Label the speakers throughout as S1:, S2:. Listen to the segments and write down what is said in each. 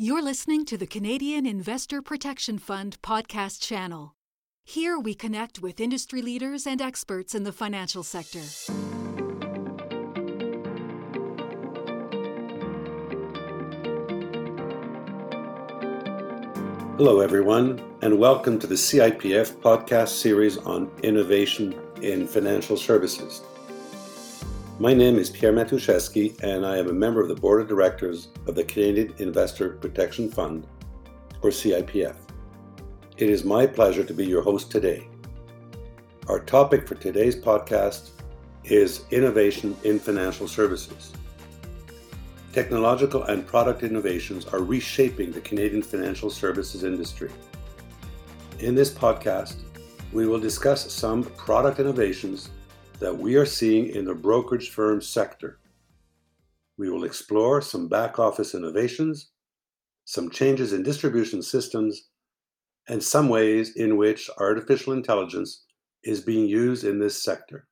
S1: You're listening to the Canadian Investor Protection Fund podcast channel. Here we connect with industry leaders and experts in the financial sector.
S2: Hello, everyone, and welcome to the CIPF podcast series on innovation in financial services. My name is Pierre Matuszewski, and I am a member of the board of directors of the Canadian Investor Protection Fund, or CIPF. It is my pleasure to be your host today. Our topic for today's podcast is innovation in financial services. Technological and product innovations are reshaping the Canadian financial services industry. In this podcast, we will discuss some product innovations that we are seeing in the brokerage firm sector. We will explore some back office innovations, some changes in distribution systems, and some ways in which artificial intelligence is being used in this sector.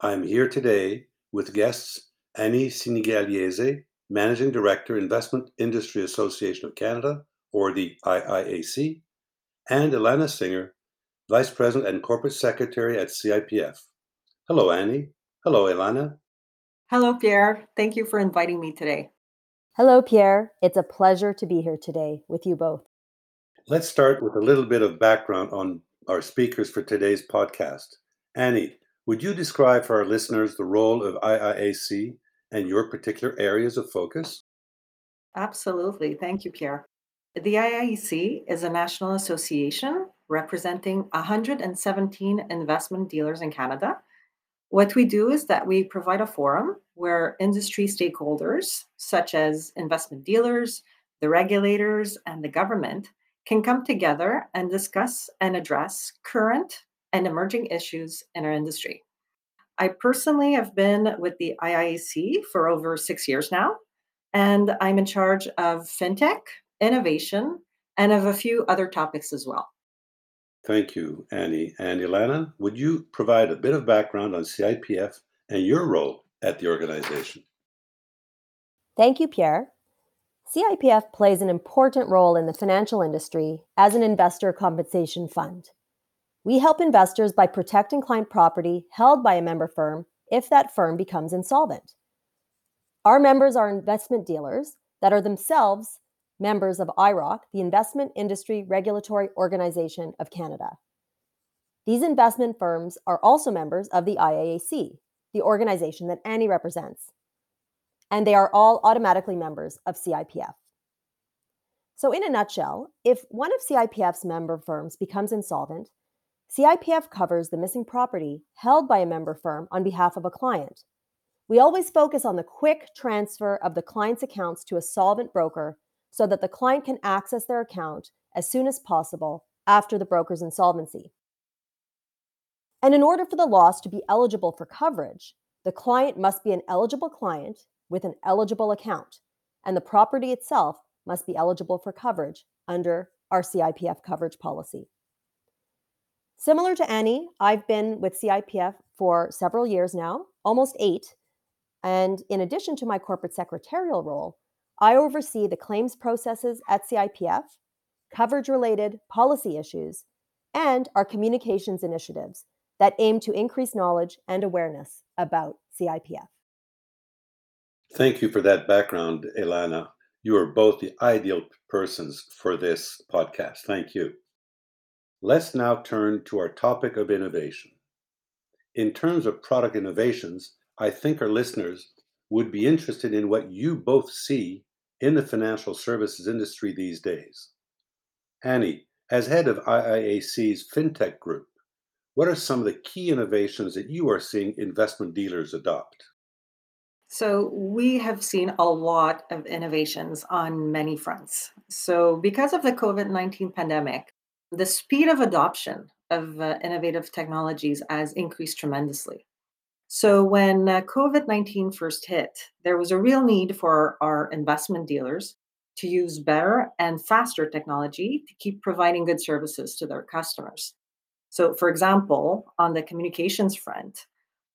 S2: I am here today with guests Annie Sinigagliese, Managing Director, Investment Industry Association of Canada, or the IIAC, and Ilana Singer, Vice President and Corporate Secretary at CIPF. Hello, Annie. Hello, Ilana.
S3: Hello, Pierre. Thank you for inviting me today.
S4: Hello, Pierre. It's a pleasure to be here today with you both.
S2: Let's start with a little bit of background on our speakers for today's podcast. Annie, would you describe for our listeners the role of IIAC and your particular areas of focus?
S3: Absolutely. Thank you, Pierre. The IIAC is a national association representing 117 investment dealers in Canada. What we do is that we provide a forum where industry stakeholders, such as investment dealers, the regulators, and the government, can come together and discuss and address current and emerging issues in our industry. I personally have been with the IIAC for over six years now, and I'm in charge of fintech, innovation, and of a few other topics as well.
S2: Thank you, Annie. And Ilana, would you provide a bit of background on CIPF and your role at the organization?
S4: Thank you, Pierre. CIPF plays an important role in the financial industry as an investor compensation fund. We help investors by protecting client property held by a member firm if that firm becomes insolvent. Our members are investment dealers that are themselves members of IIROC, the Investment Industry Regulatory Organization of Canada. These investment firms are also members of the IIAC, the organization that Annie represents, and they are all automatically members of CIPF. So, in a nutshell, if one of CIPF's member firms becomes insolvent, CIPF covers the missing property held by a member firm on behalf of a client. We always focus on the quick transfer of the client's accounts to a solvent broker so that the client can access their account as soon as possible after the broker's insolvency. And in order for the loss to be eligible for coverage, the client must be an eligible client with an eligible account, and the property itself must be eligible for coverage under our CIPF coverage policy. Similar to Annie, I've been with CIPF for several years now, almost eight. And in addition to my corporate secretarial role, I oversee the claims processes at CIPF, coverage related policy issues, and our communications initiatives that aim to increase knowledge and awareness about CIPF.
S2: Thank you for that background, Ilana. You are both the ideal persons for this podcast. Thank you. Let's now turn to our topic of innovation. In terms of product innovations, I think our listeners would be interested in what you both see in the financial services industry these days. Annie, as head of IIAC's FinTech group, what are some of the key innovations that you are seeing investment dealers adopt?
S3: So, we have seen a lot of innovations on many fronts. So, because of the COVID 19 pandemic, the speed of adoption of uh, innovative technologies has increased tremendously. So, when uh, COVID 19 first hit, there was a real need for our investment dealers to use better and faster technology to keep providing good services to their customers. So, for example, on the communications front,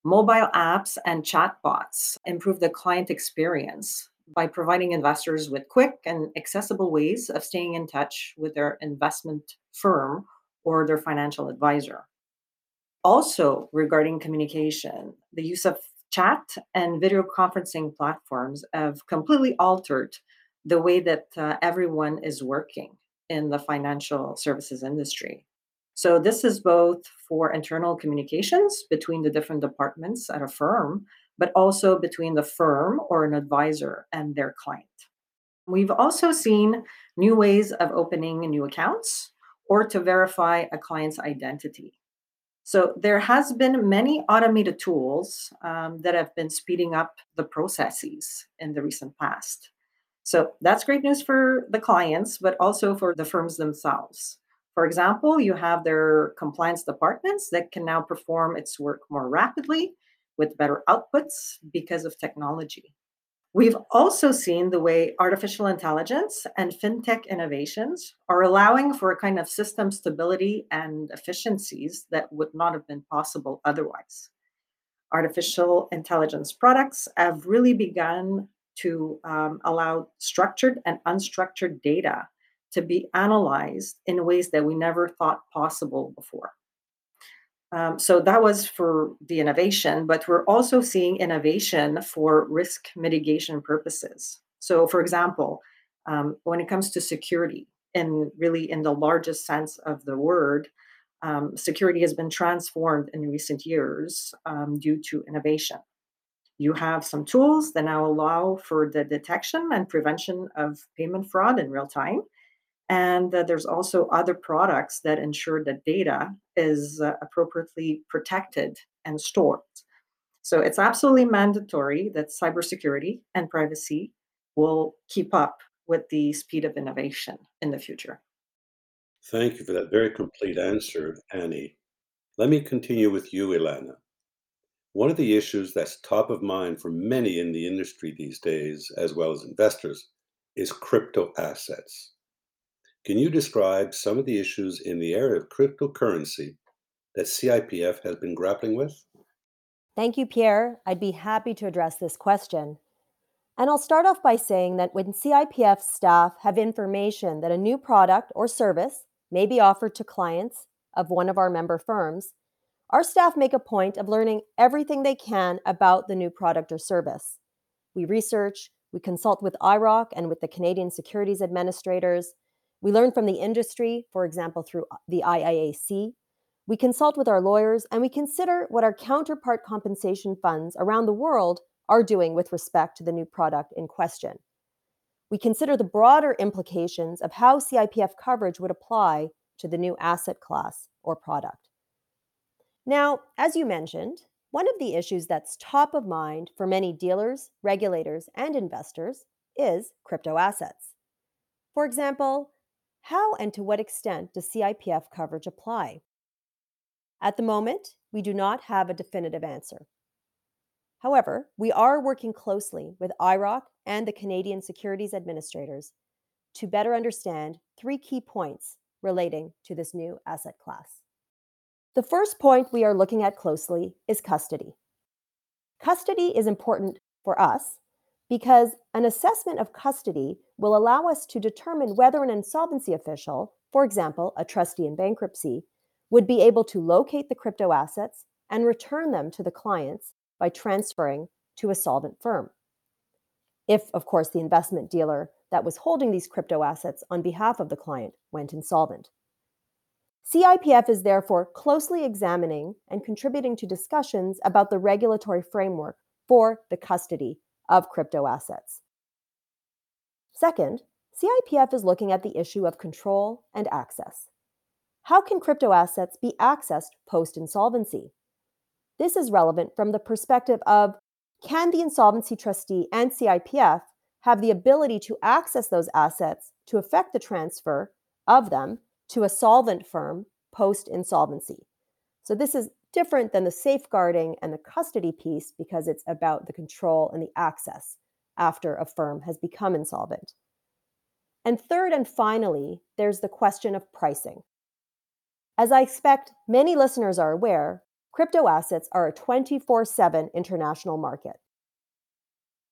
S3: mobile apps and chatbots improve the client experience by providing investors with quick and accessible ways of staying in touch with their investment firm or their financial advisor. Also, regarding communication, the use of chat and video conferencing platforms have completely altered the way that uh, everyone is working in the financial services industry. So, this is both for internal communications between the different departments at a firm, but also between the firm or an advisor and their client. We've also seen new ways of opening new accounts or to verify a client's identity. So there has been many automated tools um, that have been speeding up the processes in the recent past. So that's great news for the clients, but also for the firms themselves. For example, you have their compliance departments that can now perform its work more rapidly with better outputs because of technology. We've also seen the way artificial intelligence and fintech innovations are allowing for a kind of system stability and efficiencies that would not have been possible otherwise. Artificial intelligence products have really begun to um, allow structured and unstructured data to be analyzed in ways that we never thought possible before. Um, so that was for the innovation, but we're also seeing innovation for risk mitigation purposes. So, for example, um, when it comes to security, and really in the largest sense of the word, um, security has been transformed in recent years um, due to innovation. You have some tools that now allow for the detection and prevention of payment fraud in real time. And there's also other products that ensure that data is uh, appropriately protected and stored. So it's absolutely mandatory that cybersecurity and privacy will keep up with the speed of innovation in the future.
S2: Thank you for that very complete answer, Annie. Let me continue with you, Ilana. One of the issues that's top of mind for many in the industry these days, as well as investors, is crypto assets. Can you describe some of the issues in the area of cryptocurrency that CIPF has been grappling with?
S4: Thank you, Pierre. I'd be happy to address this question. And I'll start off by saying that when CIPF staff have information that a new product or service may be offered to clients of one of our member firms, our staff make a point of learning everything they can about the new product or service. We research, we consult with IIROC and with the Canadian Securities Administrators, we learn from the industry, for example, through uh, the IIAC. We consult with our lawyers and we consider what our counterpart compensation funds around the world are doing with respect to the new product in question. We consider the broader implications of how CIPF coverage would apply to the new asset class or product. Now, as you mentioned, one of the issues that's top of mind for many dealers, regulators, and investors is crypto assets. For example, how and to what extent does CIPF coverage apply? At the moment, we do not have a definitive answer. However, we are working closely with IIROC and the Canadian Securities Administrators to better understand three key points relating to this new asset class. The first point we are looking at closely is custody. Custody is important for us because an assessment of custody will allow us to determine whether an insolvency official, for example, a trustee in bankruptcy, would be able to locate the crypto assets and return them to the clients by transferring to a solvent firm. If, of course, the investment dealer that was holding these crypto assets on behalf of the client went insolvent. CIPF is therefore closely examining and contributing to discussions about the regulatory framework for the custody of crypto assets. Second, CIPF is looking at the issue of control and access. How can crypto assets be accessed post insolvency? This is relevant from the perspective of can the insolvency trustee and CIPF have the ability to access those assets to effect the transfer of them to a solvent firm post insolvency? So, this is different than the safeguarding and the custody piece because it's about the control and the access after a firm has become insolvent. And third and finally, there's the question of pricing. As I expect many listeners are aware, crypto assets are a 24 7 international market.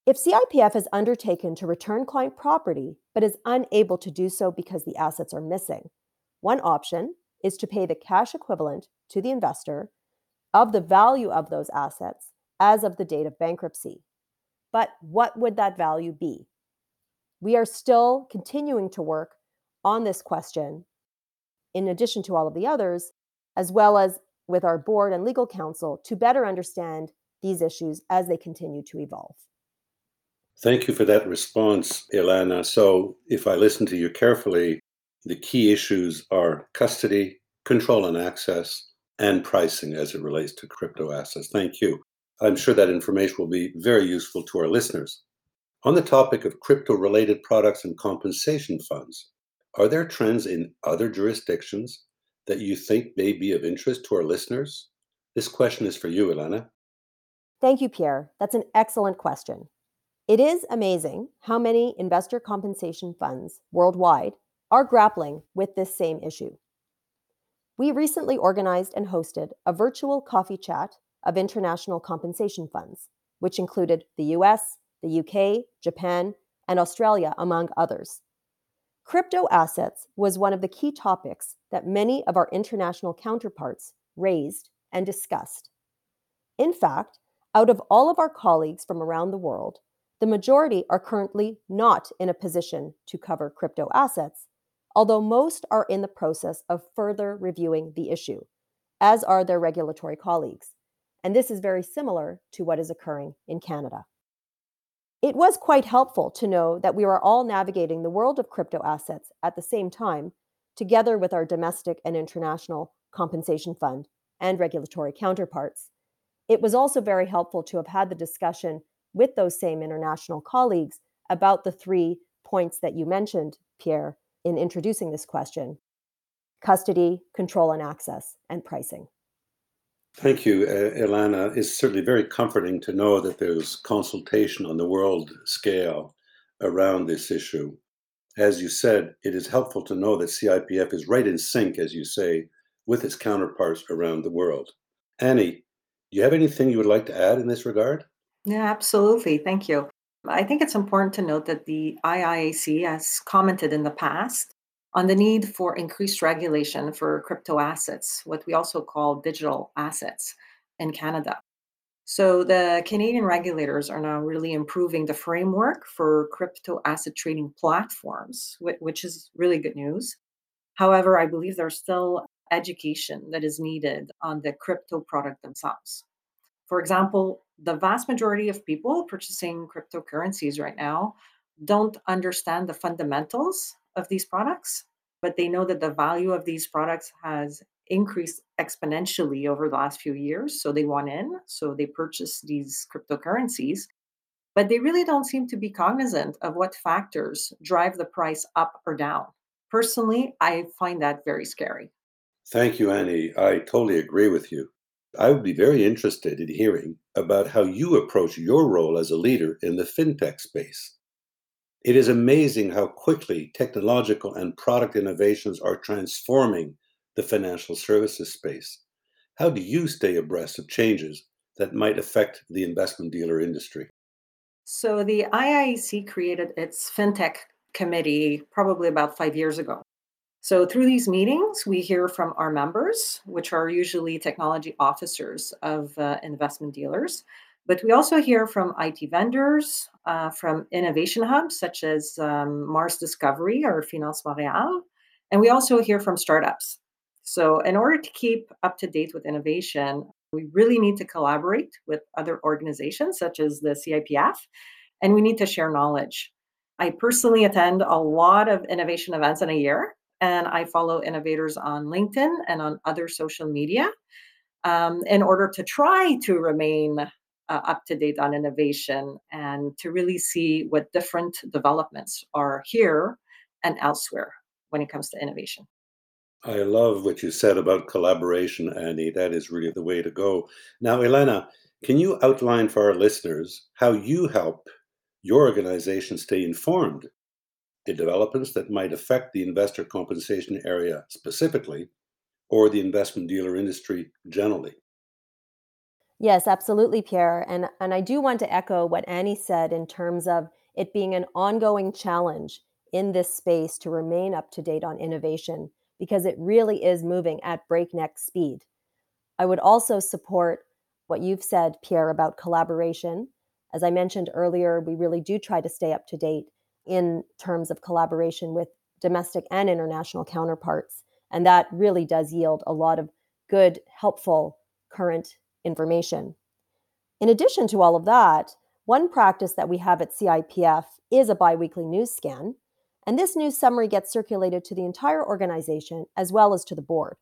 S4: If CIPF has undertaken to return client property but is unable to do so because the assets are missing, one option is to pay the cash equivalent to the investor of the value of those assets as of the date of bankruptcy. But what would that value be? We are still continuing to work on this question, in addition to all of the others, as well as with our board and legal counsel to better understand these issues as they continue to evolve.
S2: Thank you for that response, Ilana. So, if I listen to you carefully, the key issues are custody, control and access, and pricing as it relates to crypto assets. Thank you. I'm sure that information will be very useful to our listeners. On the topic of crypto related products and compensation funds, are there trends in other jurisdictions that you think may be of interest to our listeners? This question is for you, Elena.
S4: Thank you, Pierre. That's an excellent question. It is amazing how many investor compensation funds worldwide are grappling with this same issue. We recently organized and hosted a virtual coffee chat of international compensation funds, which included the US, the UK, Japan, and Australia, among others. Crypto assets was one of the key topics that many of our international counterparts raised and discussed. In fact, out of all of our colleagues from around the world, the majority are currently not in a position to cover crypto assets, although most are in the process of further reviewing the issue, as are their regulatory colleagues. And this is very similar to what is occurring in Canada. It was quite helpful to know that we were all navigating the world of crypto assets at the same time, together with our domestic and international compensation fund and regulatory counterparts. It was also very helpful to have had the discussion with those same international colleagues about the three points that you mentioned, Pierre, in introducing this question custody, control and access, and pricing.
S2: Thank you, uh, Ilana. It's certainly very comforting to know that there's consultation on the world scale around this issue. As you said, it is helpful to know that CIPF is right in sync, as you say, with its counterparts around the world. Annie, do you have anything you would like to add in this regard?
S3: Yeah, absolutely. Thank you. I think it's important to note that the IIAC has commented in the past on the need for increased regulation for crypto assets, what we also call digital assets in Canada. So the Canadian regulators are now really improving the framework for crypto asset trading platforms, which is really good news. However, I believe there's still education that is needed on the crypto product themselves. For example, the vast majority of people purchasing cryptocurrencies right now don't understand the fundamentals of these products, but they know that the value of these products has increased exponentially over the last few years. So they want in, so they purchase these cryptocurrencies, but they really don't seem to be cognizant of what factors drive the price up or down. Personally, I find that very scary.
S2: Thank you, Annie. I totally agree with you. I would be very interested in hearing about how you approach your role as a leader in the fintech space. It is amazing how quickly technological and product innovations are transforming the financial services space. How do you stay abreast of changes that might affect the investment dealer industry?
S3: So, the IIAC created its FinTech committee probably about five years ago. So, through these meetings, we hear from our members, which are usually technology officers of uh, investment dealers. But we also hear from IT vendors, uh, from innovation hubs such as um, Mars Discovery or Finance Montréal. And we also hear from startups. So, in order to keep up to date with innovation, we really need to collaborate with other organizations such as the CIPF, and we need to share knowledge. I personally attend a lot of innovation events in a year, and I follow innovators on LinkedIn and on other social media um, in order to try to remain uh, up to date on innovation and to really see what different developments are here and elsewhere when it comes to innovation.
S2: I love what you said about collaboration, Annie. That is really the way to go. Now, Elena, can you outline for our listeners how you help your organization stay informed in developments that might affect the investor compensation area specifically or the investment dealer industry generally?
S4: Yes, absolutely, Pierre. And, and I do want to echo what Annie said in terms of it being an ongoing challenge in this space to remain up to date on innovation because it really is moving at breakneck speed. I would also support what you've said, Pierre, about collaboration. As I mentioned earlier, we really do try to stay up to date in terms of collaboration with domestic and international counterparts. And that really does yield a lot of good, helpful current information. In addition to all of that, one practice that we have at CIPF is a biweekly news scan. And this news summary gets circulated to the entire organization as well as to the board.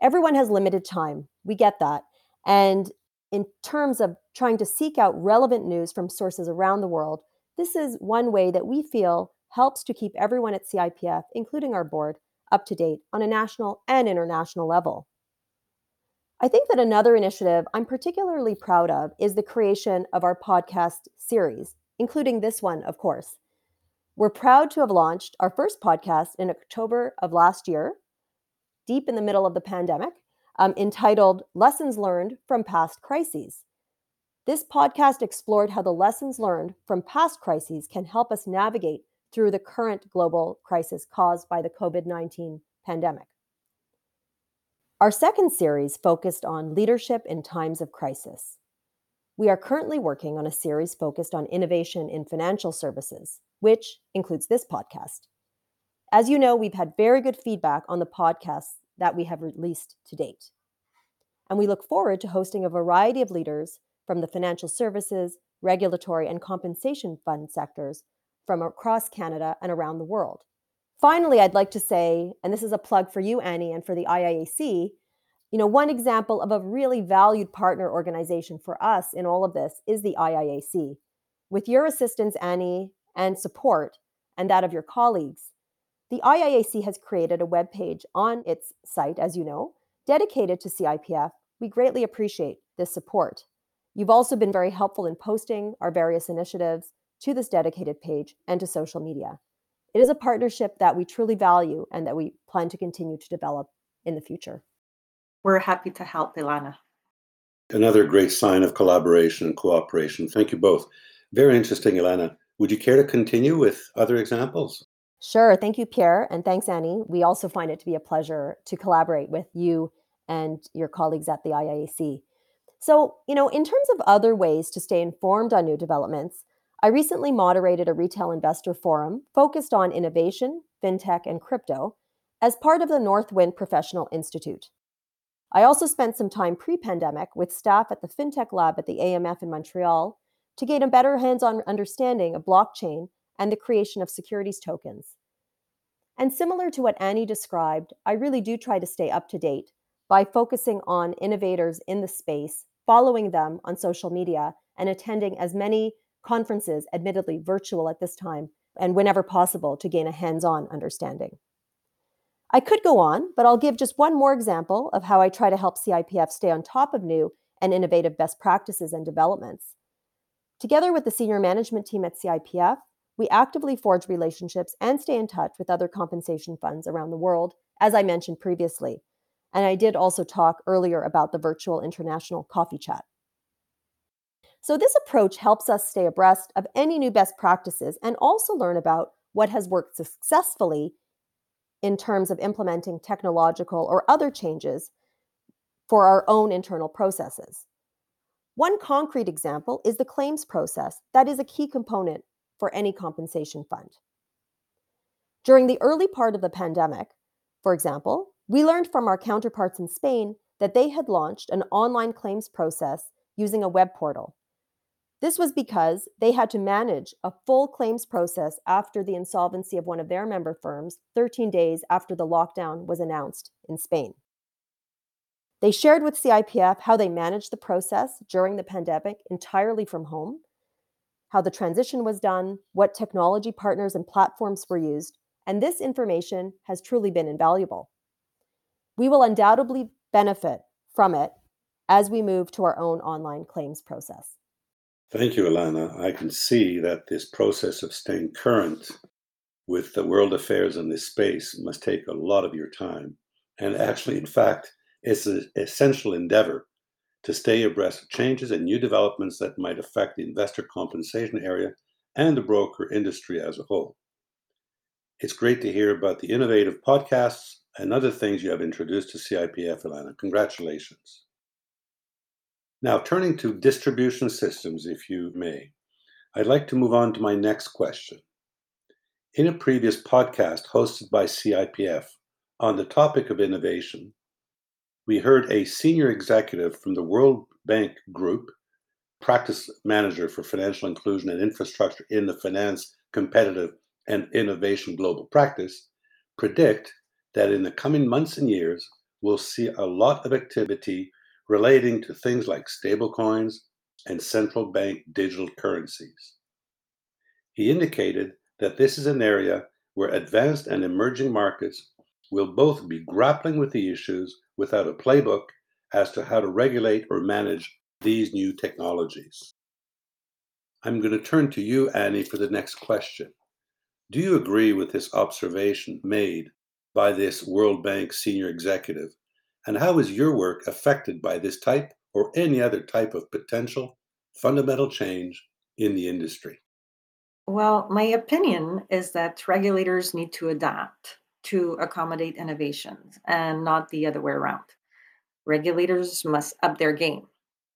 S4: Everyone has limited time. We get that. And in terms of trying to seek out relevant news from sources around the world, this is one way that we feel helps to keep everyone at CIPF, including our board, up to date on a national and international level. I think that another initiative I'm particularly proud of is the creation of our podcast series, including this one, of course. We're proud to have launched our first podcast in October of last year, deep in the middle of the pandemic, um, entitled Lessons Learned from Past Crises. This podcast explored how the lessons learned from past crises can help us navigate through the current global crisis caused by the COVID 19 pandemic. Our second series focused on leadership in times of crisis. We are currently working on a series focused on innovation in financial services, which includes this podcast. As you know, we've had very good feedback on the podcasts that we have released to date. And we look forward to hosting a variety of leaders from the financial services, regulatory, and compensation fund sectors from across Canada and around the world. Finally, I'd like to say, and this is a plug for you, Annie, and for the IIAC, you know, one example of a really valued partner organization for us in all of this is the IIAC. With your assistance, Annie, and support, and that of your colleagues, the IIAC has created a web page on its site, as you know, dedicated to CIPF. We greatly appreciate this support. You've also been very helpful in posting our various initiatives to this dedicated page and to social media. It is a partnership that we truly value and that we plan to continue to develop in the future.
S3: We're happy to help, Ilana.
S2: Another great sign of collaboration and cooperation. Thank you both. Very interesting, Ilana. Would you care to continue with other examples?
S4: Sure. Thank you, Pierre. And thanks, Annie. We also find it to be a pleasure to collaborate with you and your colleagues at the IIAC. So, you know, in terms of other ways to stay informed on new developments, I recently moderated a retail investor forum focused on innovation, fintech, and crypto as part of the Northwind Professional Institute. I also spent some time pre pandemic with staff at the FinTech Lab at the AMF in Montreal to gain a better hands on understanding of blockchain and the creation of securities tokens. And similar to what Annie described, I really do try to stay up to date by focusing on innovators in the space, following them on social media, and attending as many conferences, admittedly virtual at this time, and whenever possible to gain a hands on understanding. I could go on, but I'll give just one more example of how I try to help CIPF stay on top of new and innovative best practices and developments. Together with the senior management team at CIPF, we actively forge relationships and stay in touch with other compensation funds around the world, as I mentioned previously. And I did also talk earlier about the virtual international coffee chat. So, this approach helps us stay abreast of any new best practices and also learn about what has worked successfully in terms of implementing technological or other changes for our own internal processes. One concrete example is the claims process that is a key component for any compensation fund. During the early part of the pandemic, for example, we learned from our counterparts in Spain that they had launched an online claims process using a web portal this was because they had to manage a full claims process after the insolvency of one of their member firms 13 days after the lockdown was announced in Spain. They shared with CIPF how they managed the process during the pandemic entirely from home, how the transition was done, what technology partners and platforms were used, and this information has truly been invaluable. We will undoubtedly benefit from it as we move to our own online claims process.
S2: Thank you, Ilana. I can see that this process of staying current with the world affairs in this space must take a lot of your time. And actually, in fact, it's an essential endeavor to stay abreast of changes and new developments that might affect the investor compensation area and the broker industry as a whole. It's great to hear about the innovative podcasts and other things you have introduced to CIPF, Ilana. Congratulations. Now, turning to distribution systems, if you may, I'd like to move on to my next question. In a previous podcast hosted by CIPF on the topic of innovation, we heard a senior executive from the World Bank Group, practice manager for financial inclusion and infrastructure in the finance, competitive, and innovation global practice, predict that in the coming months and years, we'll see a lot of activity relating to things like stablecoins and central bank digital currencies. He indicated that this is an area where advanced and emerging markets will both be grappling with the issues without a playbook as to how to regulate or manage these new technologies. I'm going to turn to you, Annie, for the next question. Do you agree with this observation made by this World Bank senior executive and how is your work affected by this type or any other type of potential fundamental change in the industry?
S3: Well, my opinion is that regulators need to adapt to accommodate innovations and not the other way around. Regulators must up their game.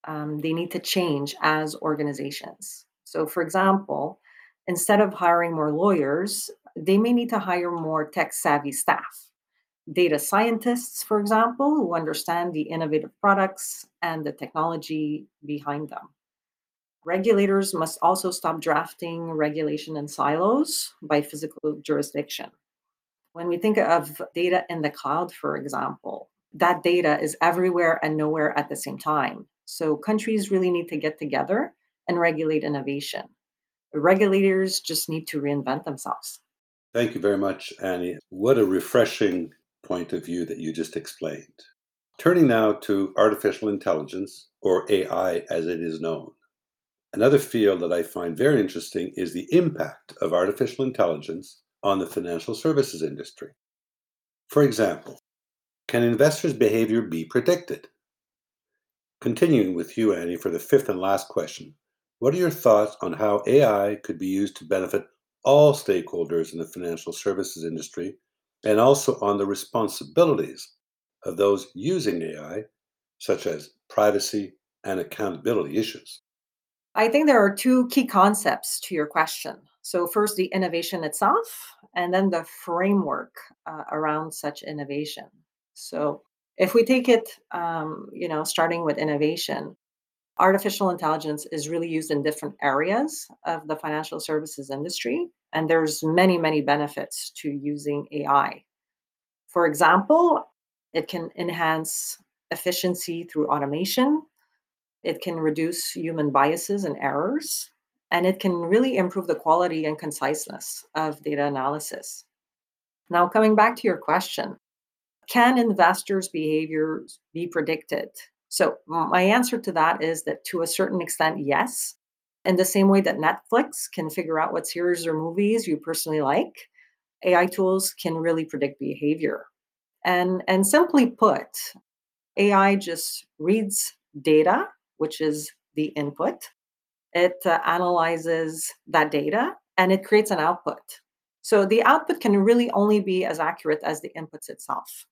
S3: Um, they need to change as organizations. So, for example, instead of hiring more lawyers, they may need to hire more tech savvy staff data scientists, for example, who understand the innovative products and the technology behind them. Regulators must also stop drafting regulation in silos by physical jurisdiction. When we think of data in the cloud, for example, that data is everywhere and nowhere at the same time. So countries really need to get together and regulate innovation. Regulators just need to reinvent themselves.
S2: Thank you very much, Annie. What a refreshing point of view that you just explained. Turning now to artificial intelligence, or AI as it is known. Another field that I find very interesting is the impact of artificial intelligence on the financial services industry. For example, can investors' behavior be predicted? Continuing with you, Annie, for the fifth and last question, what are your thoughts on how AI could be used to benefit all stakeholders in the financial services industry and also on the responsibilities of those using AI, such as privacy and accountability issues?
S3: I think there are two key concepts to your question. So, first, the innovation itself, and then the framework uh, around such innovation. So, if we take it, um, you know, starting with innovation, artificial intelligence is really used in different areas of the financial services industry and there's many many benefits to using ai for example it can enhance efficiency through automation it can reduce human biases and errors and it can really improve the quality and conciseness of data analysis. Now coming back to your question can investors behaviors be predicted so my answer to that is that to a certain extent, yes. In the same way that Netflix can figure out what series or movies you personally like, AI tools can really predict behavior. And, and simply put, AI just reads data, which is the input. It uh, analyzes that data and it creates an output. So the output can really only be as accurate as the inputs itself.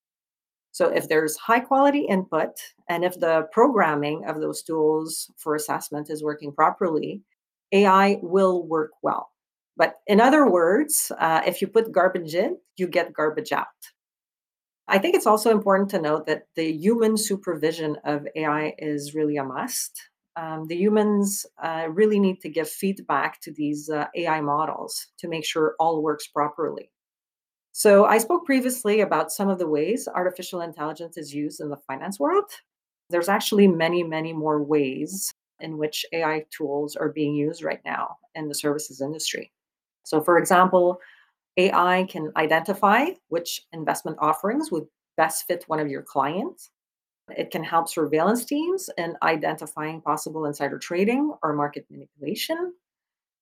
S3: So if there's high quality input and if the programming of those tools for assessment is working properly, AI will work well. But in other words, uh, if you put garbage in, you get garbage out. I think it's also important to note that the human supervision of AI is really a must. Um, the humans uh, really need to give feedback to these uh, AI models to make sure all works properly. So, I spoke previously about some of the ways artificial intelligence is used in the finance world. There's actually many, many more ways in which AI tools are being used right now in the services industry. So, for example, AI can identify which investment offerings would best fit one of your clients. It can help surveillance teams in identifying possible insider trading or market manipulation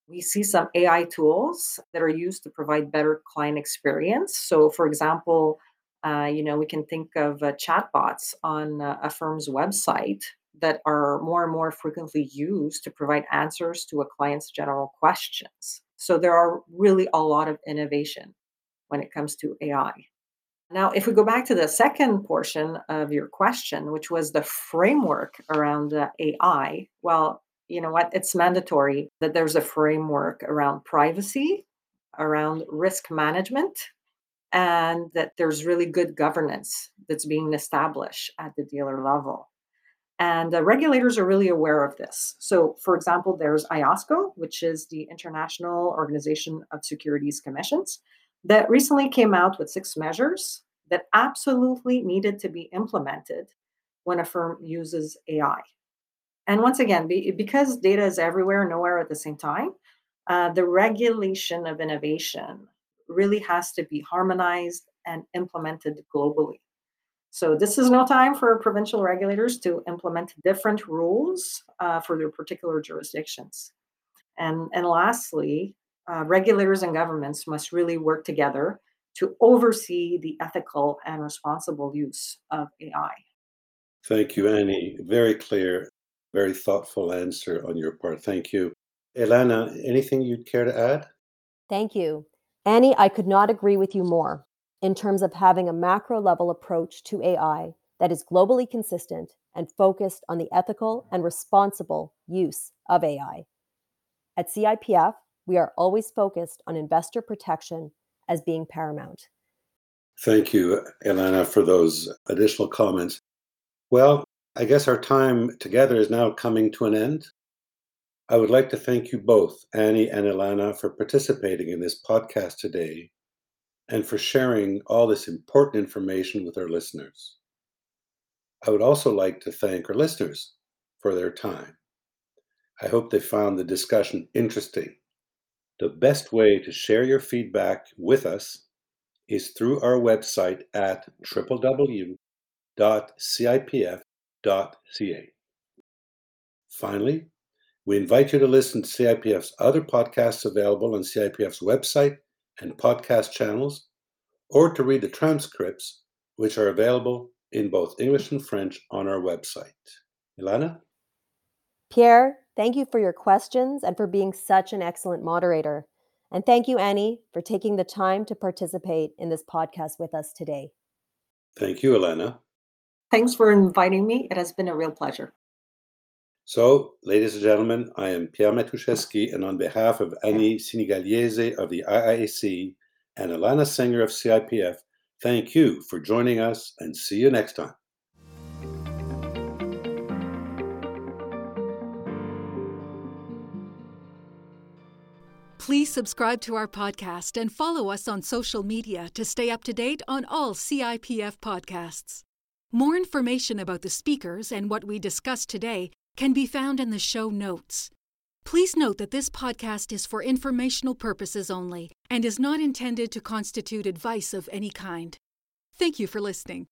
S3: we see some AI tools that are used to provide better client experience. So, for example, uh, you know, we can think of uh, chatbots on uh, a firm's website that are more and more frequently used to provide answers to a client's general questions. So there are really a lot of innovation when it comes to AI. Now, if we go back to the second portion of your question, which was the framework around the AI, well, you know what? It's mandatory that there's a framework around privacy, around risk management, and that there's really good governance that's being established at the dealer level. And the regulators are really aware of this. So, for example, there's IOSCO, which is the International Organization of Securities Commissions, that recently came out with six measures that absolutely needed to be implemented when a firm uses AI. And once again, be, because data is everywhere, nowhere at the same time, uh, the regulation of innovation really has to be harmonized and implemented globally. So this is no time for provincial regulators to implement different rules uh, for their particular jurisdictions. And, and lastly, uh, regulators and governments must really work together to oversee the ethical and responsible use of AI.
S2: Thank you, Annie. Very clear, very thoughtful answer on your part. Thank you. Elena, anything you'd care to add?
S4: Thank you. Annie, I could not agree with you more in terms of having a macro level approach to AI that is globally consistent and focused on the ethical and responsible use of AI. At CIPF, we are always focused on investor protection as being paramount.
S2: Thank you, Elena, for those additional comments. Well, I guess our time together is now coming to an end. I would like to thank you both, Annie and Ilana, for participating in this podcast today and for sharing all this important information with our listeners. I would also like to thank our listeners for their time. I hope they found the discussion interesting. The best way to share your feedback with us is through our website at www.cipf.ca. Finally, we invite you to listen to CIPF's other podcasts available on CIPF's website and podcast channels, or to read the transcripts, which are available in both English and French on our website. Ilana?
S4: Pierre, thank you for your questions and for being such an excellent moderator. And thank you, Annie, for taking the time to participate in this podcast with us today.
S2: Thank you, Elena.
S3: Thanks for inviting me. It has been a real pleasure.
S2: So, ladies and gentlemen, I am Pierre Matuszewski, and on behalf of Annie Sinigagliese of the IIAC and Ilana Singer of CIPF, thank you for joining us and see you next time.
S1: Please subscribe to our podcast and follow us on social media to stay up to date on all CIPF podcasts. More information about the speakers and what we discussed today can be found in the show notes. Please note that this podcast is for informational purposes only and is not intended to constitute advice of any kind. Thank you for listening.